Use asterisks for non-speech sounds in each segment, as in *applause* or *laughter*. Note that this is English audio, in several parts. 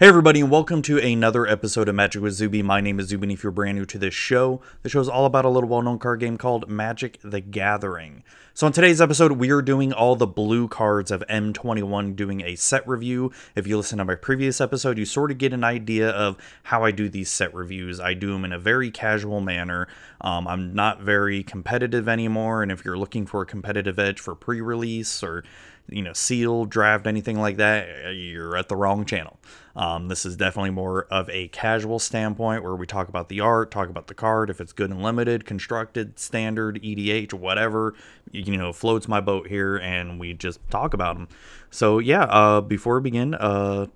Hey everybody, and welcome to another episode of Magic with Zuby. My name is Zuby, and if you're brand new to this show, the show is all about a little well-known card game called Magic: The Gathering. So in today's episode, we are doing all the blue cards of M21, doing a set review. If you listen to my previous episode, you sort of get an idea of how I do these set reviews. I do them in a very casual manner. Um, I'm not very competitive anymore, and if you're looking for a competitive edge for pre-release or you know, sealed, draft, anything like that, you're at the wrong channel. Um, this is definitely more of a casual standpoint where we talk about the art, talk about the card, if it's good and limited, constructed, standard, EDH, whatever, you know, floats my boat here, and we just talk about them. So, yeah, uh, before we begin, uh,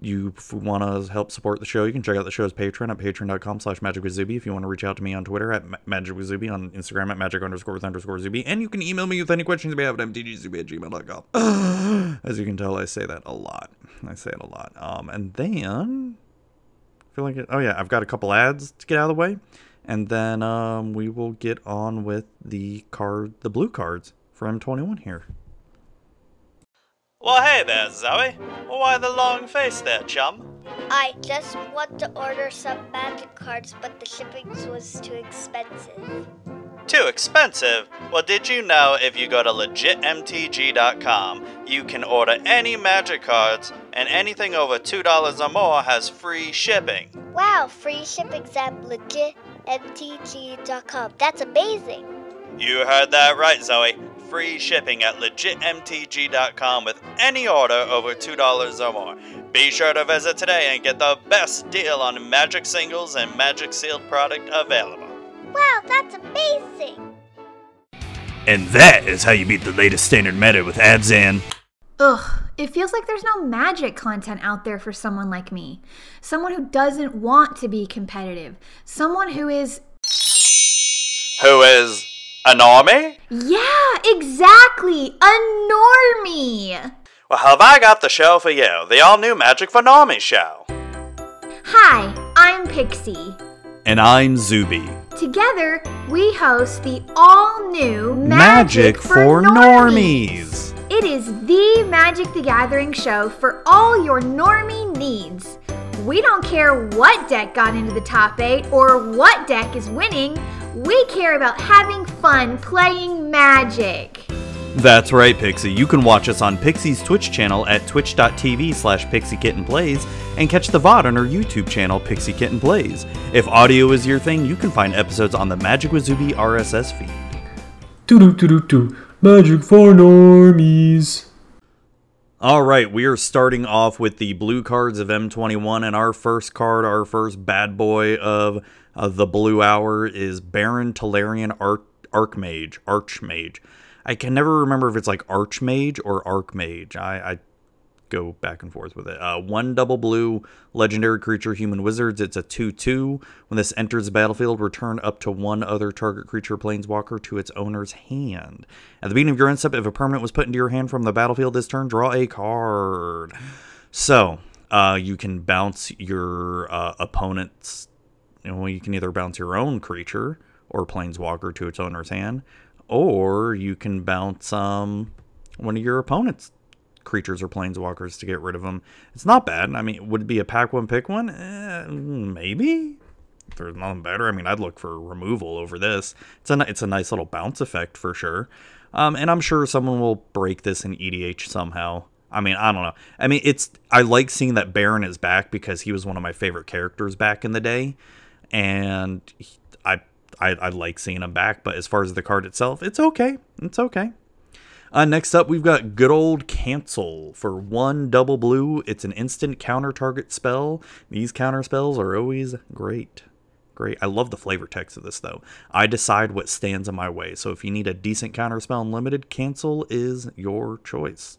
you want to help support the show, you can check out the show's Patreon at patreon.com slash magicwithzuby. If you want to reach out to me on Twitter at magicwithzuby, on Instagram at magic underscore with underscore zuby. And you can email me with any questions you may have at mtgzuby at gmail.com. *sighs* As you can tell, I say that a lot. I say it a lot. Um, and then, I feel like, it, oh yeah, I've got a couple ads to get out of the way. And then um, we will get on with the card, the blue cards for M21 here. Well, hey there, Zoe. Why the long face there, chum? I just want to order some magic cards, but the shipping was too expensive. Too expensive? Well, did you know if you go to legitmtg.com, you can order any magic cards, and anything over $2 or more has free shipping? Wow, free shipping's at legitmtg.com. That's amazing. You heard that right, Zoe. Free shipping at legitmtg.com with any order over $2 or more. Be sure to visit today and get the best deal on magic singles and magic sealed product available. Wow, that's amazing. And that is how you beat the latest standard meta with Abzan. Ugh, it feels like there's no magic content out there for someone like me. Someone who doesn't want to be competitive. Someone who is. Who is a normie? Yeah, exactly! A normie! Well, have I got the show for you? The all new Magic for Normie show. Hi, I'm Pixie. And I'm Zuby. Together, we host the all new Magic, Magic, for Normies. It is the Magic the Gathering show for all your normie needs. We don't care what deck got into the top 8 or what deck is winning. We care about having fun playing Magic. That's right, Pixie. You can watch us on Pixie's Twitch channel at twitch.tv slash pixiekittenplays and catch the VOD on our YouTube channel, Pixie Kitten Plays. If audio is your thing, you can find episodes on the Magic with Zuby RSS feed. Doo doo doo doo Magic for normies. All right, we are starting off with the blue cards of M21, and our first card, our first bad boy of uh, the blue hour is Barrin Tolarian Arch- Archmage. Archmage. I can never remember if it's like Archmage or Archmage. I, I go back and forth with it. Uh, one double blue legendary creature, human wizards. It's a 2 2. When this enters the battlefield, return up to one other target creature planeswalker to its owner's hand. At the beginning of your end step, if a permanent was put into your hand from the battlefield this turn, draw a card. So, uh, you can bounce your uh, opponent's. Know, you can either bounce your own creature or planeswalker to its owner's hand, or you can bounce um, one of your opponent's creatures or planeswalkers to get rid of them. It's not bad. I mean, would it be a pack one, pick one? Eh, maybe. If there's nothing better, I mean, I'd look for removal over this. It's a it's a nice little bounce effect for sure. Um, and I'm sure someone will break this in EDH somehow. I mean, I don't know. I mean, it's I like seeing that Barrin is back because he was one of my favorite characters back in the day, and he- I I, I like seeing him back. But as far as the card itself, it's okay. It's okay. Uh, next up, we've got good old Cancel for one double blue. It's an instant counter target spell. These counter spells are always great. Great. I love the flavor text of this, though. I decide what stands in my way. So if you need a decent counter spell in limited, Cancel is your choice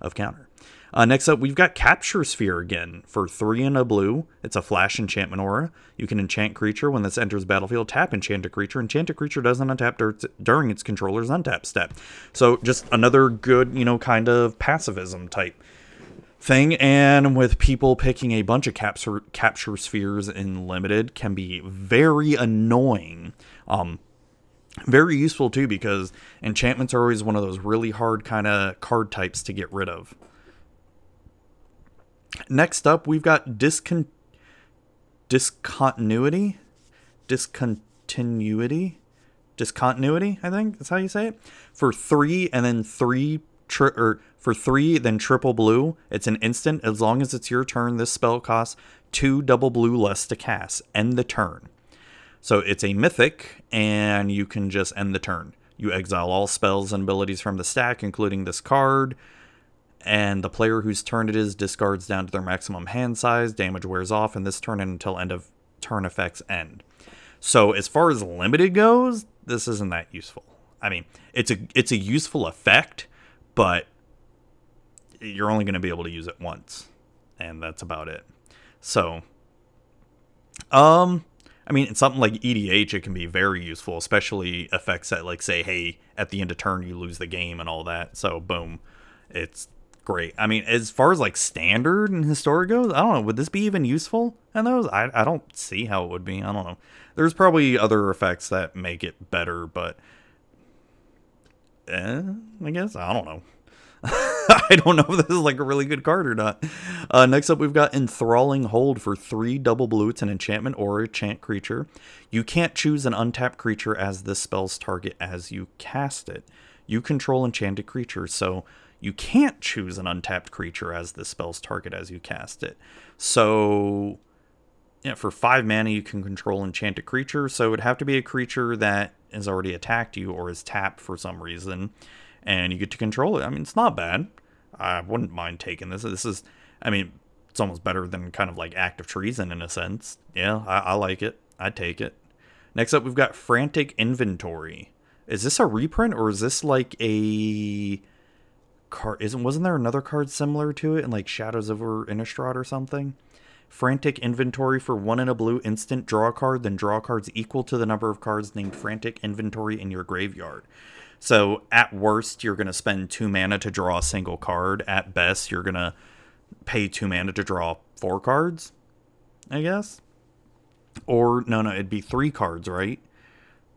of counter. Uh, next up, we've got Capture Sphere again for three and a blue. It's a flash enchantment aura. You can enchant creature when this enters battlefield. Tap enchant a creature. Enchant a creature doesn't untap dur- during its controller's untap step. So just another good, you know, kind of pacifism type thing. And with people picking a bunch of capture capture spheres in limited, can be very annoying. Um, very useful too because enchantments are always one of those really hard kind of card types to get rid of. Next up, we've got discon- discontinuity. Discontinuity. Discontinuity, I think that's how you say it. For three and then three, tri- or for three, then triple blue. It's an instant. As long as it's your turn, this spell costs two double blue less to cast. End the turn. So it's a mythic, and you can just end the turn. You exile all spells and abilities from the stack, including this card, and the player whose turn it is discards down to their maximum hand size. Damage wears off in this turn and until end of turn effects end. So as far as limited goes, this isn't that useful. I mean, it's a it's a useful effect, but you're only going to be able to use it once, and that's about it. So, um, I mean, it's something like EDH, it can be very useful, especially effects that like say, hey, at the end of turn you lose the game and all that. So boom, it's great. I mean, as far as like standard and historic goes, I don't know. Would this be even useful in those? I I don't see how it would be. I don't know. There's probably other effects that make it better, but eh, I guess I don't know. *laughs* I don't know if this is like a really good card or not. Uh, next up, we've got Enthralling Hold for three double blue. It's an enchantment or a chant creature. You can't choose an untapped creature as this spell's target as you cast it. You control enchanted creatures, so you can't choose an untapped creature as the spell's target as you cast it. So, yeah, for five mana, you can control enchanted creature. So it would have to be a creature that has already attacked you or is tapped for some reason and you get to control it. I mean, it's not bad. I wouldn't mind taking this. This is, I mean, it's almost better than kind of like act of treason in a sense. Yeah, I, I like it. I'd take it. Next up, we've got Frantic Inventory. Is this a reprint or is this like a card? Isn't wasn't there another card similar to it in like Shadows over Innistrad or something? Frantic Inventory for one in a blue instant draw card, then draw cards equal to the number of cards named Frantic Inventory in your graveyard. So at worst, you're going to spend two mana to draw a single card. At best, you're going to pay two mana to draw four cards, I guess. Or no, no, it'd be three cards, right?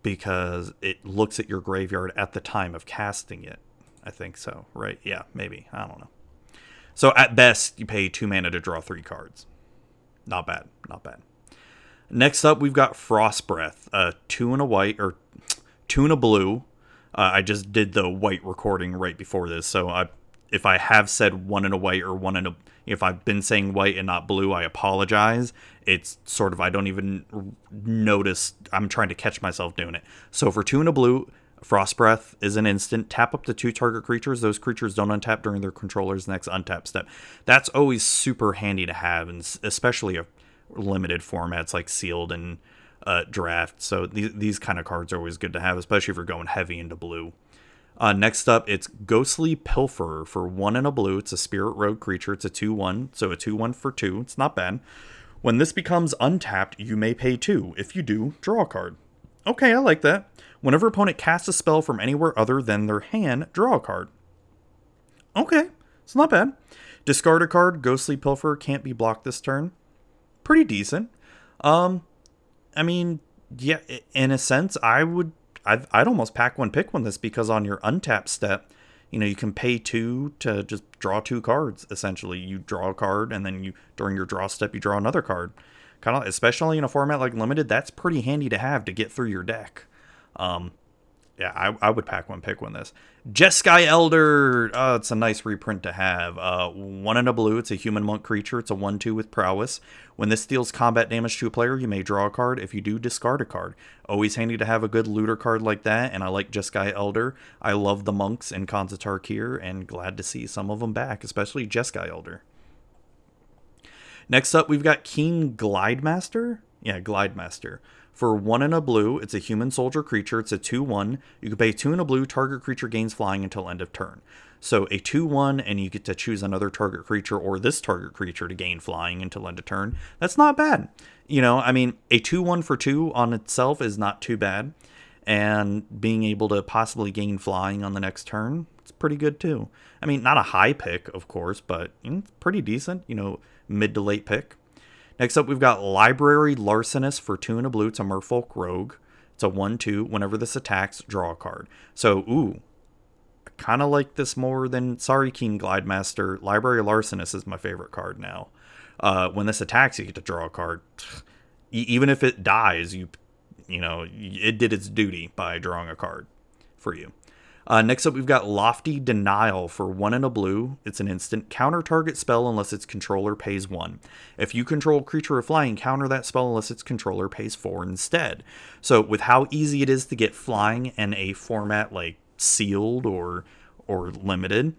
Because it looks at your graveyard at the time of casting it. I think so, right? Yeah, maybe. I don't know. So at best, you pay two mana to draw three cards. Not bad. Not bad. Next up, we've got Frost Breath, uh, two and a white or two and a blue. Uh, I just did the white recording right before this, so I, if I have said one in a white or one in a, if I've been saying white and not blue, I apologize. It's sort of I don't even notice. I'm trying to catch myself doing it. So for two in a blue, Frost Breath is an instant. Tap up to two target creatures. Those creatures don't untap during their controller's next untap step. That's always super handy to have, and especially a limited formats like sealed and uh, draft. So these these kind of cards are always good to have, especially if you're going heavy into blue. Uh, next up, it's Ghostly Pilferer for one and a blue. It's a Spirit Rogue creature. It's a 2 1, so a 2 1 for 2. It's not bad. When this becomes untapped, you may pay 2. If you do, draw a card. Okay, I like that. Whenever opponent casts a spell from anywhere other than their hand, draw a card. Okay, it's not bad. Discard a card. Ghostly Pilfer can't be blocked this turn. Pretty decent. Um, I mean, yeah, in a sense, I would, I'd, I'd almost pack one, pick one this because on your untap step, you know, you can pay two to just draw two cards. Essentially, you draw a card, and then you during your draw step, you draw another card. Kind of, especially in a format like limited, that's pretty handy to have to get through your deck. Um, yeah, I, I would pack one, pick one this. Jeskai Elder, uh, it's a nice reprint to have. Uh, one in a blue, it's a human monk creature. It's a 1 2 with prowess. When this deals combat damage to a player, you may draw a card. If you do, discard a card. Always handy to have a good looter card like that, and I like Jeskai Elder. I love the monks in Khans of Tarkir, and glad to see some of them back, especially Jeskai Elder. Next up, we've got Keen Glidemaster. Yeah, Glidemaster. For one and a blue, it's a human soldier creature. It's a 2 1. You can pay two and a blue, target creature gains flying until end of turn. So a 2 1, and you get to choose another target creature or this target creature to gain flying until end of turn. That's not bad. You know, I mean, a 2 1 for 2 on itself is not too bad. And being able to possibly gain flying on the next turn, it's pretty good too. I mean, not a high pick, of course, but you know, pretty decent, you know, mid to late pick. Next up, we've got Library Larcenist for two and a blue. It's a Merfolk Rogue. It's a 1 2. Whenever this attacks, draw a card. So, ooh, I kind of like this more than Sorry Keen Glidemaster. Library Larcenist is my favorite card now. Uh, when this attacks, you get to draw a card. Even if it dies, you you know it did its duty by drawing a card for you. Uh, next up, we've got Lofty Denial for one and a blue. It's an instant counter target spell unless its controller pays one. If you control creature or flying, counter that spell unless its controller pays four instead. So, with how easy it is to get flying in a format like sealed or or limited,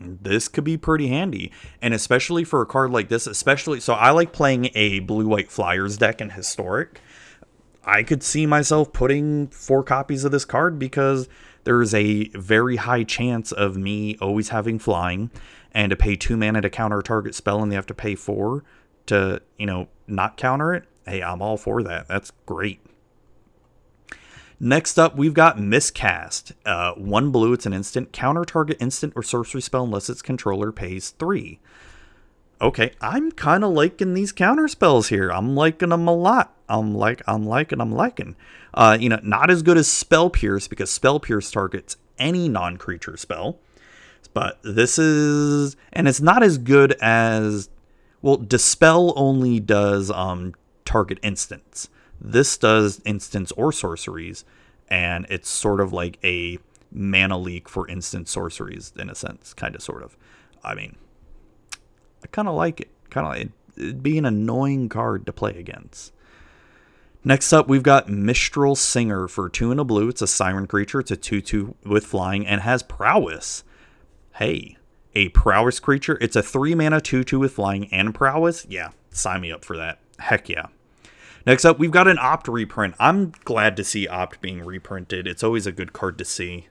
this could be pretty handy. And especially for a card like this, especially so I like playing a blue white flyers deck in historic. I could see myself putting four copies of this card because there's a very high chance of me always having flying and to pay two mana to counter a target spell and they have to pay four to, you know, not counter it. Hey, I'm all for that. That's great. Next up, we've got Miscast. Uh, one blue, it's an instant. Counter target instant or sorcery spell unless its controller pays three. Okay, I'm kind of liking these counter spells here. I'm liking them a lot. I'm like, I'm liking, I'm liking. Uh, you know, not as good as Spell Pierce because Spell Pierce targets any non-creature spell, but this is, and it's not as good as, well, Dispel only does um target instants. This does instants or sorceries, and it's sort of like a mana leak for instant sorceries in a sense, kind of, sort of. I mean, I kind of like it. Kind of like it'd be an annoying card to play against. Next up, we've got Mistral Singer for two and a blue. It's a siren creature. It's a 2 2 with flying and has prowess. Hey, a prowess creature. It's a three mana 2 2 with flying and prowess. Yeah, sign me up for that. Heck yeah. Next up, we've got an Opt reprint. I'm glad to see Opt being reprinted. It's always a good card to see.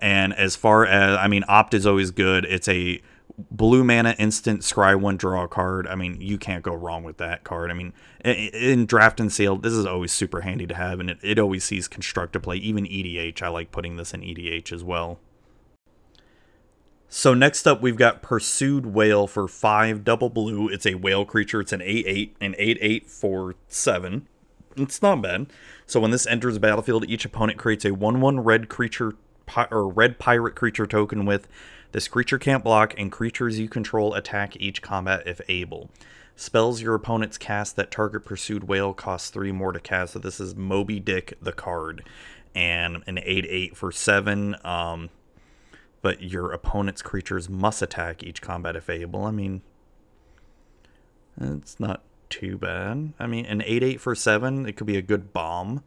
And as far as, I mean, Opt is always good. It's a blue mana instant scry one draw card. I mean, you can't go wrong with that card. I mean, in draft and sealed, this is always super handy to have, and it, it always sees constructed play. Even EDH, I like putting this in EDH as well. So next up, we've got Pursued Whale for five double blue. It's a whale creature. It's an 8-8, an 8-8 for seven. It's not bad. So when this enters the battlefield, each opponent creates a 1-1 red creature or red pirate creature token with this creature can't block, and creatures you control attack each combat if able. Spells your opponents cast that target pursued whale costs three more to cast. So this is Moby Dick the card, and an 8-8 for seven. Um, but your opponent's creatures must attack each combat if able. I mean, it's not too bad. I mean, an 8 8 for 7, it could be a good bomb.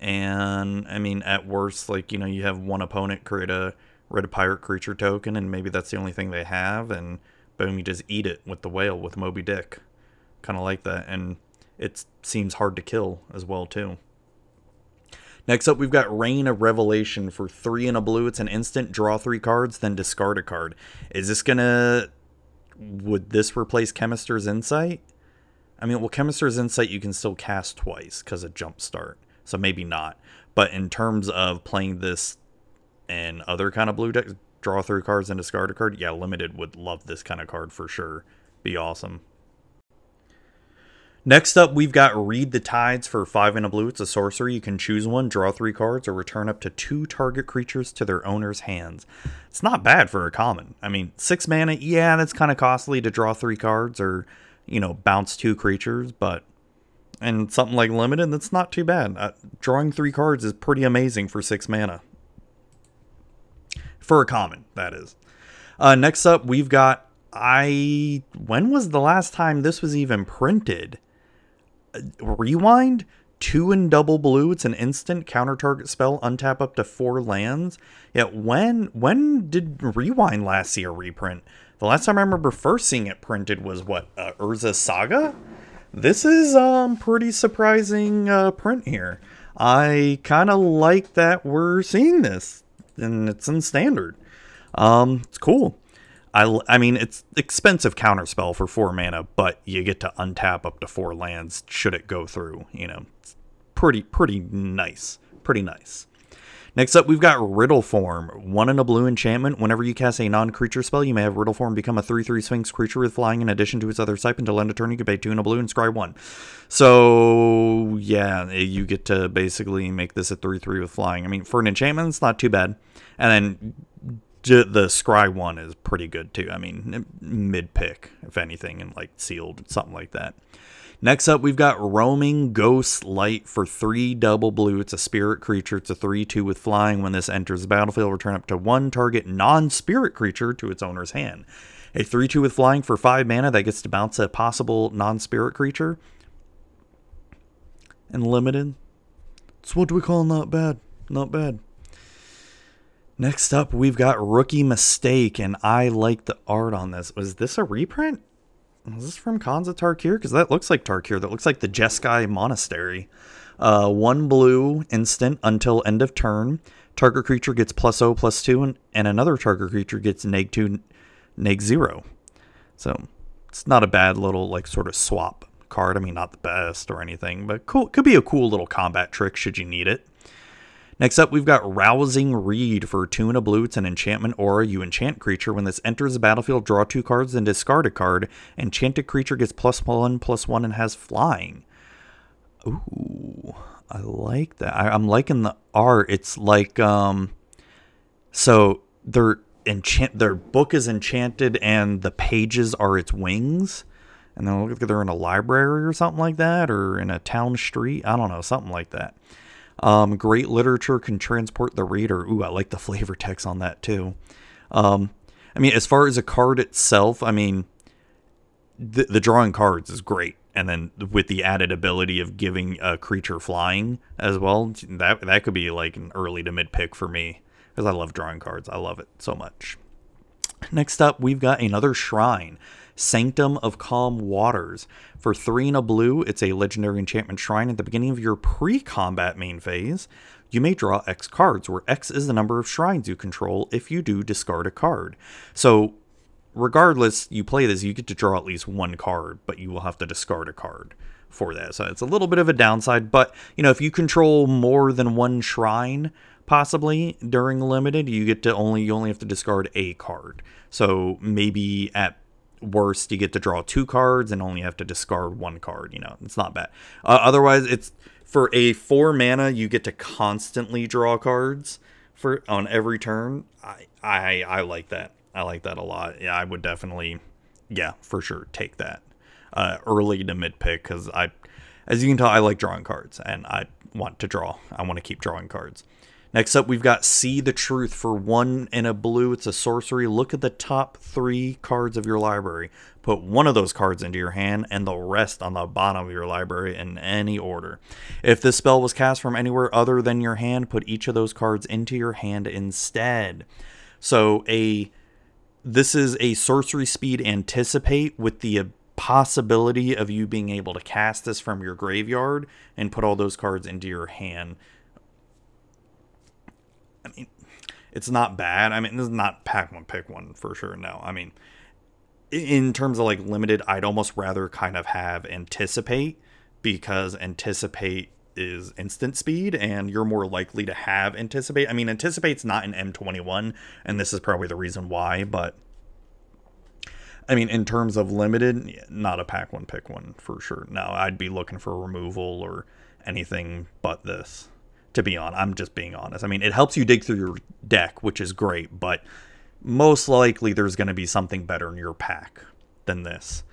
And, I mean, at worst, like, you know, you have one opponent create a red pirate creature token, and maybe that's the only thing they have, and boom, you just eat it with the whale with Moby Dick. Kind of like that. And it seems hard to kill as well, too. Next up, we've got Rain of Revelation for three and a blue. It's an instant draw three cards, then discard a card. Is this gonna? Would this replace Chemister's Insight? I mean, well, Chemister's Insight you can still cast twice because of Jump Start, so maybe not. But in terms of playing this in other kind of blue decks, draw three cards and discard a card, yeah, Limited would love this kind of card for sure. Be awesome. Next up, we've got Read the Tides for 5 and a blue. It's a sorcery. You can choose one, draw three cards, or return up to two target creatures to their owner's hands. It's not bad for a common. I mean, 6 mana, yeah, that's kind of costly to draw three cards or, you know, bounce two creatures, but. And something like Limited, that's not too bad. Uh, drawing three cards is pretty amazing for 6 mana. For a common, that is. Uh, next up, we've got. I. When was the last time this was even printed? Rewind, two and double blue. It's an instant counter target spell. Untap up to four lands. Yeah, when when did Rewind last see a reprint? The last time I remember first seeing it printed was what uh, Urza Saga. This is um pretty surprising uh, print here. I kind of like that we're seeing this, and it's in standard. Um, it's cool. I, I mean, it's expensive counterspell for four mana, but you get to untap up to four lands should it go through. You know, it's pretty pretty nice, pretty nice. Next up, we've got Riddle Form. One in a blue enchantment. Whenever you cast a non-creature spell, you may have Riddle Form become a 3-3 Sphinx creature with flying in addition to its other type until end of turn. You can pay two in a blue and scry one. So yeah, you get to basically make this a 3-3 with flying. I mean, for an enchantment, it's not too bad. And then the Scry one is pretty good too. I mean, mid pick, if anything, and like sealed, something like that. Next up, we've got Roaming Ghost Light for three double blue. It's a spirit creature. It's a 3 2 with flying. When this enters the battlefield, return up to one target non spirit creature to its owner's hand. A 3 2 with flying for 5 mana that gets to bounce a possible non spirit creature. And limited. It's what do we call not bad. Not bad. Next up, we've got Rookie Mistake, and I like the art on this. Was this a reprint? Is this from of Tarkir? Because that looks like Tarkir. That looks like the Jeskai Monastery. Uh, one blue instant until end of turn. Target creature gets plus O plus 2, and, and another target creature gets neg 2, neg 0. So it's not a bad little, like, sort of swap card. I mean, not the best or anything, but cool. Could be a cool little combat trick should you need it. Next up, we've got Rousing Read for two and a blue. It's an enchantment aura. You enchant creature. When this enters the battlefield, draw two cards and discard a card. Enchanted creature gets plus one, plus one, and has flying. Ooh, I like that. I, I'm liking the art. It's like, um, so their enchant their book is enchanted and the pages are its wings. And then look they're in a library or something like that, or in a town street. I don't know, something like that. Um, great literature can transport the reader. Ooh, I like the flavor text on that too. Um, I mean, as far as a card itself, I mean, the, the drawing cards is great, and then with the added ability of giving a creature flying as well, that that could be like an early to mid pick for me because I love drawing cards. I love it so much. Next up, we've got another shrine. Sanctum of Calm Waters. For three and a blue, it's a legendary enchantment shrine. At the beginning of your pre combat main phase, you may draw X cards, where X is the number of shrines you control. If you do, discard a card. So, regardless, you play this, you get to draw at least one card, but you will have to discard a card for that. So, it's a little bit of a downside, but you know, if you control more than one shrine, possibly during limited, you get to only you only have to discard a card. So maybe at worst you get to draw two cards and only have to discard one card you know it's not bad. Uh, otherwise it's for a four mana you get to constantly draw cards for on every turn. I i i like that. I like that a lot. Yeah i would definitely yeah for sure take that uh, early to mid pick because i as you can tell i like drawing cards and i want to draw. I want to keep drawing cards Next up, we've got See the Truth for one in a blue. It's a sorcery. Look at the top three cards of your library. Put one of those cards into your hand and the rest on the bottom of your library in any order. If this spell was cast from anywhere other than your hand, put each of those cards into your hand instead. So a this is a sorcery speed anticipate with the possibility of you being able to cast this from your graveyard and put all those cards into your hand I mean, it's not bad. I mean, this is not pack one, pick one for sure. No, I mean, in terms of like limited, I'd almost rather kind of have anticipate because anticipate is instant speed and you're more likely to have anticipate. I mean, anticipate's not an M21, and this is probably the reason why, but I mean, in terms of limited, not a pack one, pick one for sure. No, I'd be looking for removal or anything but this to be on. I'm just being honest. I mean, it helps you dig through your deck, which is great, but most likely there's going to be something better in your pack than this.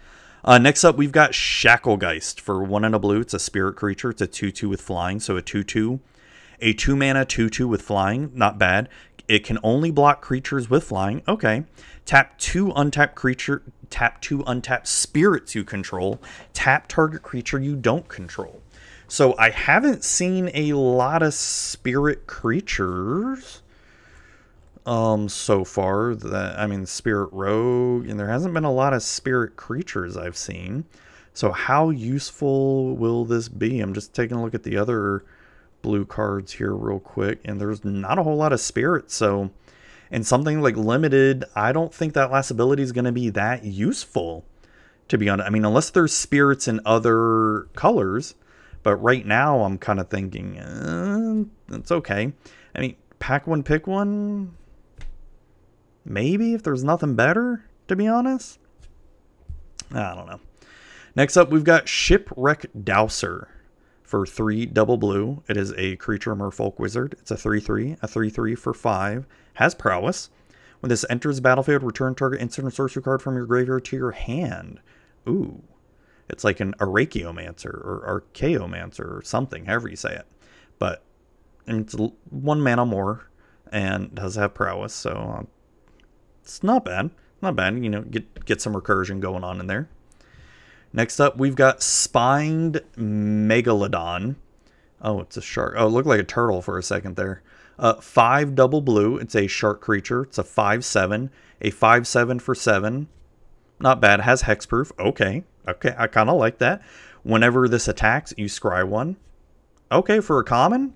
Uh, next up, we've got Shacklegeist for one and a blue. It's a spirit creature. It's a 2 2 with flying, so a 2 2. A 2 mana 2 2 with flying, not bad. It can only block creatures with flying. Okay. Tap two untapped creature, tap two untapped spirits you control. Tap target creature you don't control. So I haven't seen a lot of spirit creatures um so far that I mean spirit rogue and there hasn't been a lot of spirit creatures I've seen. So how useful will this be? I'm just taking a look at the other blue cards here real quick and there's not a whole lot of spirits so and something like limited, I don't think that last ability is going to be that useful to be honest. I mean unless there's spirits in other colors, but right now, I'm kind of thinking, uh, it's okay. I mean, pack one, pick one. Maybe if there's nothing better, to be honest. I don't know. Next up, we've got Shipwreck Dowser for three double blue. It is a creature merfolk wizard. It's a 3 3, a 3 3 for five. Has prowess. When this enters the battlefield, return target instant or sorcery card from your graveyard to your hand. Ooh. It's like an Arachiomancer or Archaeomancer or something, however you say it. But it's one mana more and does have prowess, so uh, it's not bad. Not bad. You know, get get some recursion going on in there. Next up, we've got Spined Megalodon. Oh, it's a shark. Oh, it looked like a turtle for a second there. Uh, five double blue. It's a shark creature. It's a five seven. A five seven for seven. Not bad. Has hexproof. Okay. Okay. I kind of like that. Whenever this attacks, you scry one. Okay, for a common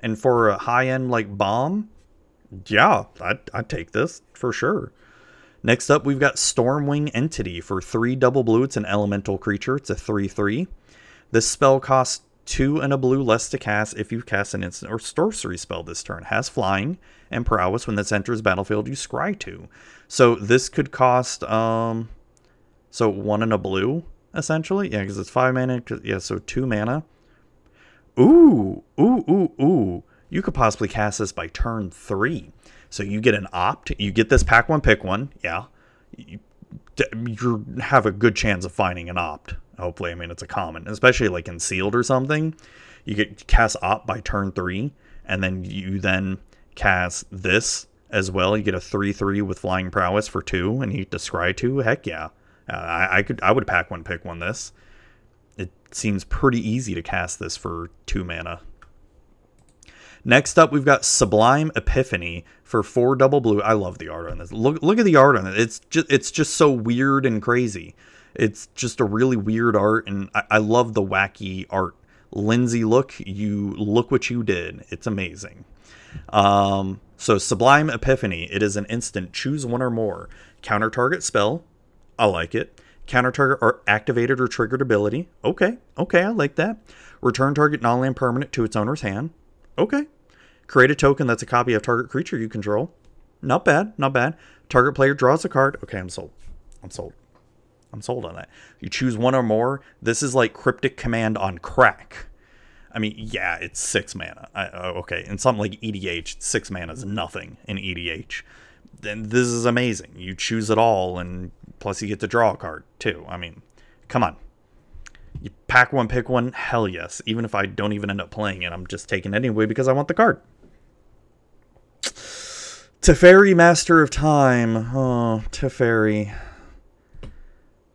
and for a high end like bomb, yeah, I'd, I'd take this for sure. Next up, we've got Stormwing Entity for three double blue. It's an elemental creature. It's a 3 3. This spell costs two and a blue less to cast if you cast an instant or sorcery spell this turn. Has flying and prowess. When this enters battlefield, you scry two. So this could cost um, so one and a blue essentially. Yeah, because it's five mana. Yeah, so two mana. Ooh, ooh, ooh, ooh. You could possibly cast this by turn three. So you get an opt. You get this pack one, pick one. Yeah. You, you have a good chance of finding an opt. Hopefully, I mean it's a common, especially like in sealed or something. You get cast opt by turn three, and then you then cast this as well. You get a three three with flying prowess for two, and you descry two. Heck yeah, uh, I, I could I would pack one pick one this. It seems pretty easy to cast this for two mana. Next up, we've got Sublime Epiphany for four double blue. I love the art on this. Look, look at the art on it. It's just, it's just so weird and crazy. It's just a really weird art, and I, I love the wacky art. Lindsay, look, you look what you did. It's amazing. Um, so Sublime Epiphany. It is an instant. Choose one or more. Counter target spell. I like it. Counter target or activated or triggered ability. Okay, okay, I like that. Return target non-land permanent to its owner's hand. Okay. Create a token that's a copy of target creature you control. Not bad, not bad. Target player draws a card. Okay, I'm sold. I'm sold. I'm sold on that. You choose one or more. This is like cryptic command on crack. I mean, yeah, it's six mana. I, uh, okay, and something like EDH, six mana is nothing in EDH. Then this is amazing. You choose it all, and plus you get to draw a card too. I mean, come on. You pack one, pick one, hell yes. Even if I don't even end up playing it, I'm just taking it anyway because I want the card. Teferi, Master of Time. Oh, Teferi.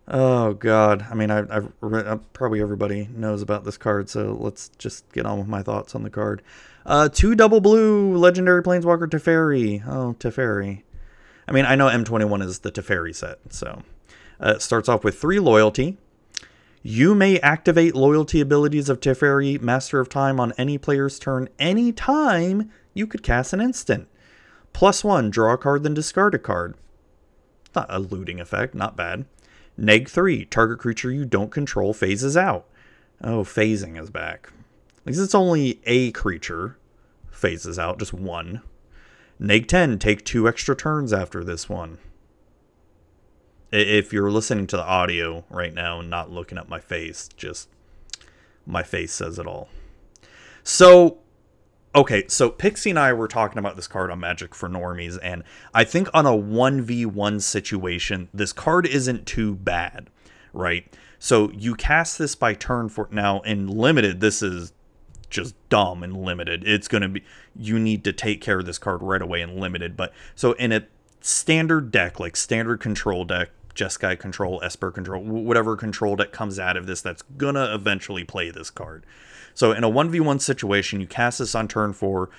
Oh God. I mean, I, uh, probably everybody knows about this card, so let's just get on with my thoughts on the card. Uh, two double blue legendary planeswalker Teferi. Oh, Teferi. I mean, I know M21 is the Teferi set, so uh, it starts off with three loyalty, you may activate loyalty abilities of Teferi, Master of Time, on any player's turn any time you could cast an instant. Plus one, draw a card, then discard a card. Not a looting effect, not bad. Neg 3, target creature you don't control phases out. Oh, phasing is back. Least it's only a creature phases out, just one. Neg 10, take two extra turns after this one if you're listening to the audio right now and not looking at my face, just my face says it all. So, okay, so Pixie and I were talking about this card on Magic for Normies, and I think on a 1v1 situation, this card isn't too bad, right? So you cast this by turn for now in limited, this is just dumb and limited. It's going to be you need to take care of this card right away and limited, but so in a standard deck like standard control deck, Jeskai control, Esper control, whatever control deck comes out of this that's gonna eventually play this card. So in a 1v1 situation, you cast this on turn four.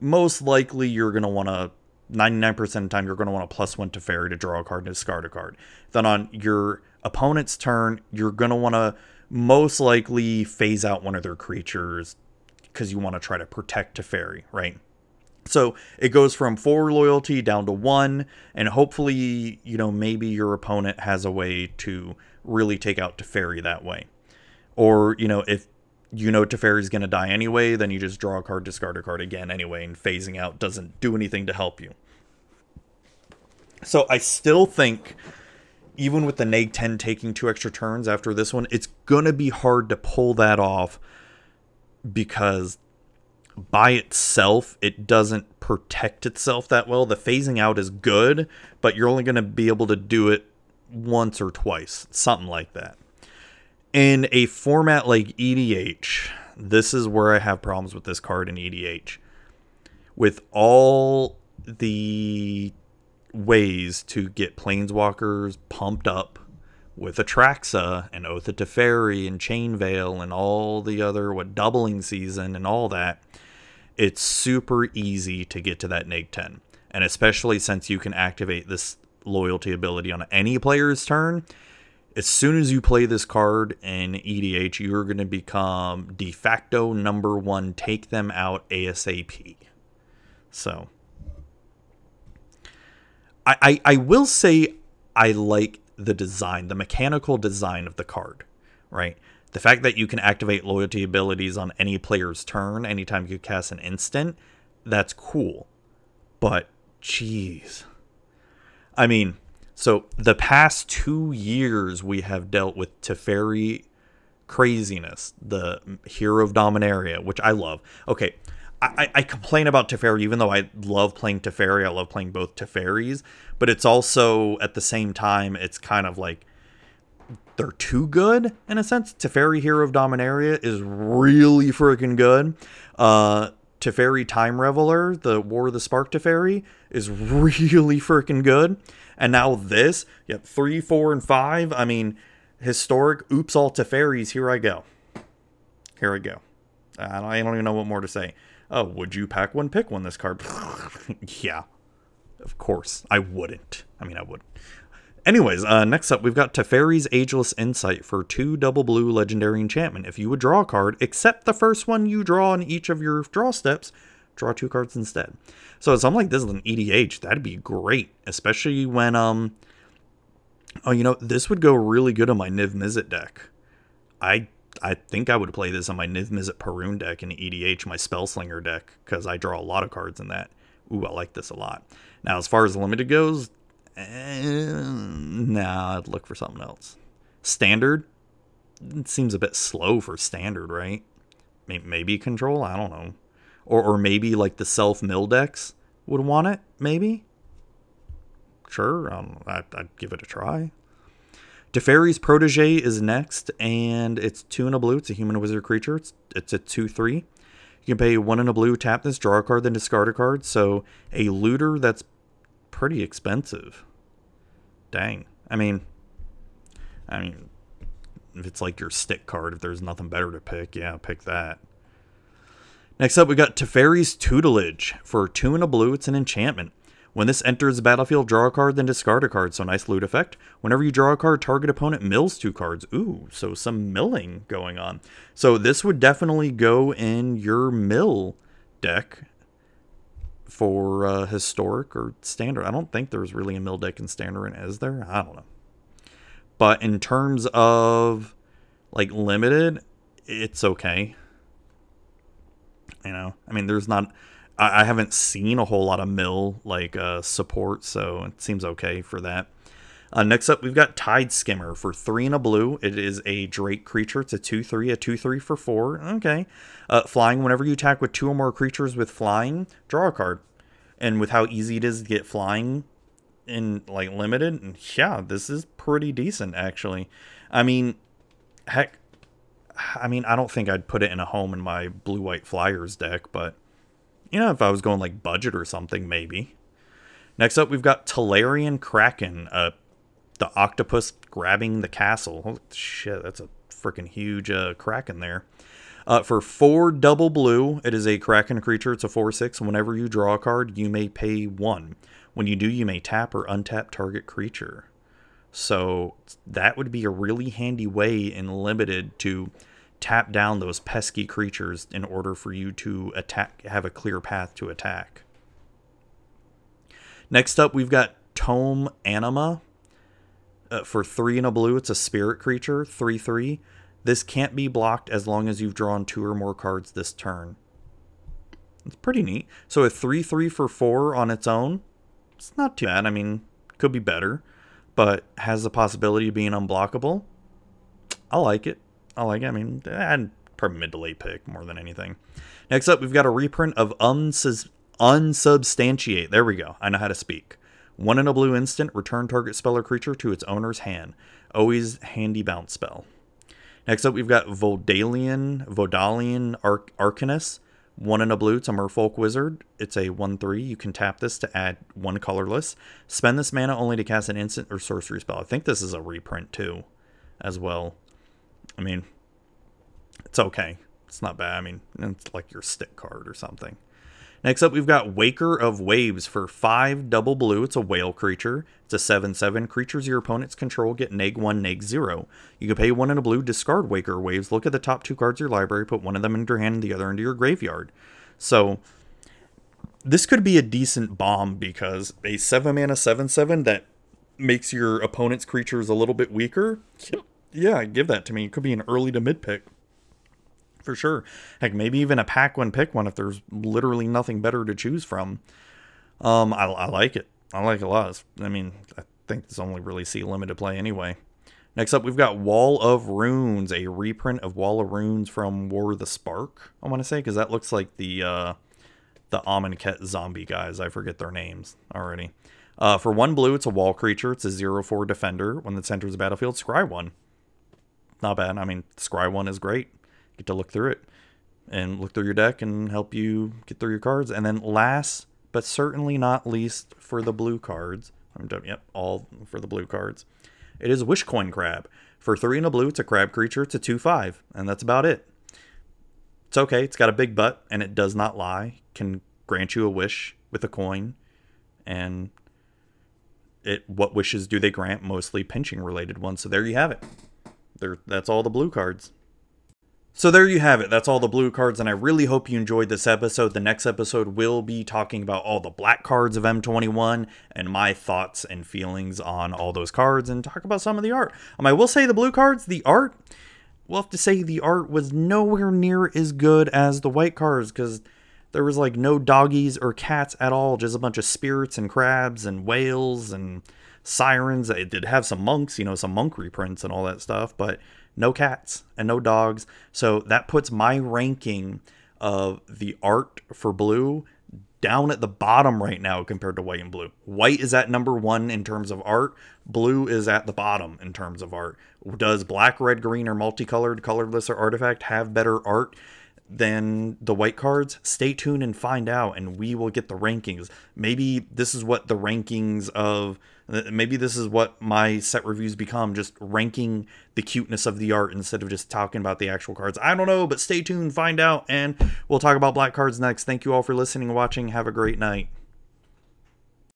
Most likely, you're gonna want to 99% of the time, you're gonna want to plus one Teferi to draw a card and discard a card. Then on your opponent's turn, you're gonna want to most likely phase out one of their creatures because you want to try to protect Teferi, right? So it goes from four loyalty down to one, and hopefully, you know, maybe your opponent has a way to really take out Teferi that way. Or, you know, if you know Teferi's going to die anyway, then you just draw a card, discard a card again anyway, and phasing out doesn't do anything to help you. So I still think, even with the Neg 10 taking two extra turns after this one, it's going to be hard to pull that off because by itself it doesn't protect itself that well. The phasing out is good, but you're only going to be able to do it once or twice, something like that. In a format like EDH, this is where I have problems with this card in EDH. With all the ways to get planeswalkers pumped up with Atraxa and Oath of Teferi and Chain Veil and all the other what doubling season and all that, it's super easy to get to that neg 10. And especially since you can activate this loyalty ability on any player's turn, as soon as you play this card in EDH, you're going to become de facto number one. Take them out ASAP. So, I, I, I will say I like the design, the mechanical design of the card, right? The fact that you can activate loyalty abilities on any player's turn anytime you cast an instant, that's cool. But, jeez. I mean, so the past two years we have dealt with Teferi craziness, the hero of Dominaria, which I love. Okay, I, I complain about Teferi, even though I love playing Teferi. I love playing both Teferis, but it's also at the same time, it's kind of like they're too good in a sense. Teferi Hero of Dominaria is really freaking good. Uh, Teferi Time Raveler, the War of the Spark Teferi, is *laughs* really freaking good. And now this, yep, three, four, and five. I mean, historic. Oops, all Teferis. Here I go. Here I go. I don't, I don't even know what more to say. Oh, would you pack one, pick one? This card. *laughs* yeah, of course. I wouldn't. I mean, I would. Anyways, uh, next up, we've got Teferi's Ageless Insight for two double blue legendary enchantment. If you would draw a card, except the first one you draw in each of your draw steps, draw two cards instead. So something like this is an EDH, that'd be great, especially when um. Oh, you know, this would go really good on my Niv Mizzet deck. I I think I would play this on my Niv Mizzet Parun deck in EDH, my Spellslinger deck, because I draw a lot of cards in that. Ooh, I like this a lot. Now, as far as limited goes, eh, nah, I'd look for something else. Standard it seems a bit slow for standard, right? Maybe control, I don't know. Or or maybe like the self mill decks would want it, maybe. Sure, um, I'd, I'd give it a try. Teferi's Protege is next, and it's two in a blue. It's a human wizard creature. It's, it's a 2 3. You can pay one in a blue, tap this, draw a card, then discard a card. So a looter that's pretty expensive. Dang. I mean, I mean, if it's like your stick card, if there's nothing better to pick, yeah, pick that. Next up, we got Teferi's Tutelage. For two in a blue, it's an enchantment. When this enters the battlefield, draw a card, then discard a card. So nice loot effect. Whenever you draw a card, target opponent mills two cards. Ooh, so some milling going on. So this would definitely go in your mill deck for uh, historic or standard. I don't think there's really a mill deck in standard, is there? I don't know. But in terms of like limited, it's okay. You know, I mean, there's not I, I haven't seen a whole lot of mill like uh, support, so it seems okay for that. Uh, next up, we've got Tide Skimmer for three and a blue. It is a Drake creature. It's a 2 3, a 2 3 for four. Okay. Uh, flying, whenever you attack with two or more creatures with flying, draw a card. And with how easy it is to get flying in like limited, yeah, this is pretty decent actually. I mean, heck, I mean, I don't think I'd put it in a home in my blue white flyers deck, but you know, if I was going like budget or something, maybe. Next up, we've got Tolarian Kraken, uh, the octopus grabbing the castle. Holy shit, that's a freaking huge uh, Kraken there. Uh, for four double blue, it is a Kraken creature. It's a 4 6. Whenever you draw a card, you may pay one. When you do, you may tap or untap target creature. So that would be a really handy way in limited to tap down those pesky creatures in order for you to attack have a clear path to attack. Next up, we've got Tome Anima. Uh, for three and a blue, it's a spirit creature, 3 3. This can't be blocked as long as you've drawn two or more cards this turn. It's pretty neat. So a 3 3 for 4 on its own, it's not too bad. I mean, could be better, but has the possibility of being unblockable. I like it. I like it. I mean, I'd Probably mid to late pick more than anything. Next up, we've got a reprint of Unsus- Unsubstantiate. There we go. I know how to speak. One in a blue instant, return target spell or creature to its owner's hand. Always handy bounce spell. Next up, we've got Vodalian, Vodalian Arc- Arcanist. One in a blue, it's a Merfolk Wizard. It's a 1 3. You can tap this to add one colorless. Spend this mana only to cast an instant or sorcery spell. I think this is a reprint too, as well. I mean, it's okay. It's not bad. I mean, it's like your stick card or something. Next up, we've got Waker of Waves for 5 double blue. It's a whale creature. It's a 7 7. Creatures your opponents control get neg 1, neg 0. You can pay 1 in a blue, discard Waker of Waves, look at the top two cards of your library, put one of them into your hand and the other into your graveyard. So, this could be a decent bomb because a 7 mana 7 7 that makes your opponent's creatures a little bit weaker. Yeah, give that to me. It could be an early to mid pick for sure. Heck, maybe even a pack one pick one if there's literally nothing better to choose from. Um, I, I like it. I like it a lot. I mean, I think it's only really see limited play anyway. Next up, we've got Wall of Runes, a reprint of Wall of Runes from War of the Spark. I want to say because that looks like the uh, the Amonkhet zombie guys. I forget their names already. Uh, for one blue, it's a wall creature. It's a 0-4 defender. When it enters the battlefield, scry one. Not bad. I mean, scry one is great get to look through it and look through your deck and help you get through your cards. And then last but certainly not least for the blue cards, I'm done. Yep, all for the blue cards. It is Wishcoin Crab. For three in a blue, it's a crab creature. It's a 2 5, and that's about it. It's okay. It's got a big butt, and it does not lie. Can grant you a wish with a coin. And it what wishes do they grant? Mostly pinching related ones. So there you have it. There, that's all the blue cards. So there you have it. That's all the blue cards, and I really hope you enjoyed this episode. The next episode will be talking about all the black cards of M21 and my thoughts and feelings on all those cards and talk about some of the art. Um, I will say the blue cards, the art, we'll have to say the art was nowhere near as good as the white cards because there was like no doggies or cats at all, just a bunch of spirits and crabs and whales and sirens. It did have some monks, you know, some monk reprints and all that stuff, but no cats and no dogs. So that puts my ranking of the art for blue down at the bottom right now compared to white and blue. White is at number one in terms of art. Blue is at the bottom in terms of art. Does black, red, green, or multicolored, colorless, or artifact have better art than the white cards? Stay tuned and find out, and we will get the rankings. Maybe this is what the rankings of Uh, maybe this is what my set reviews become just ranking the cuteness of the art instead of just talking about the actual cards. I don't know but stay tuned find out and we'll talk about black cards next. Thank you all for listening and watching. Have a great night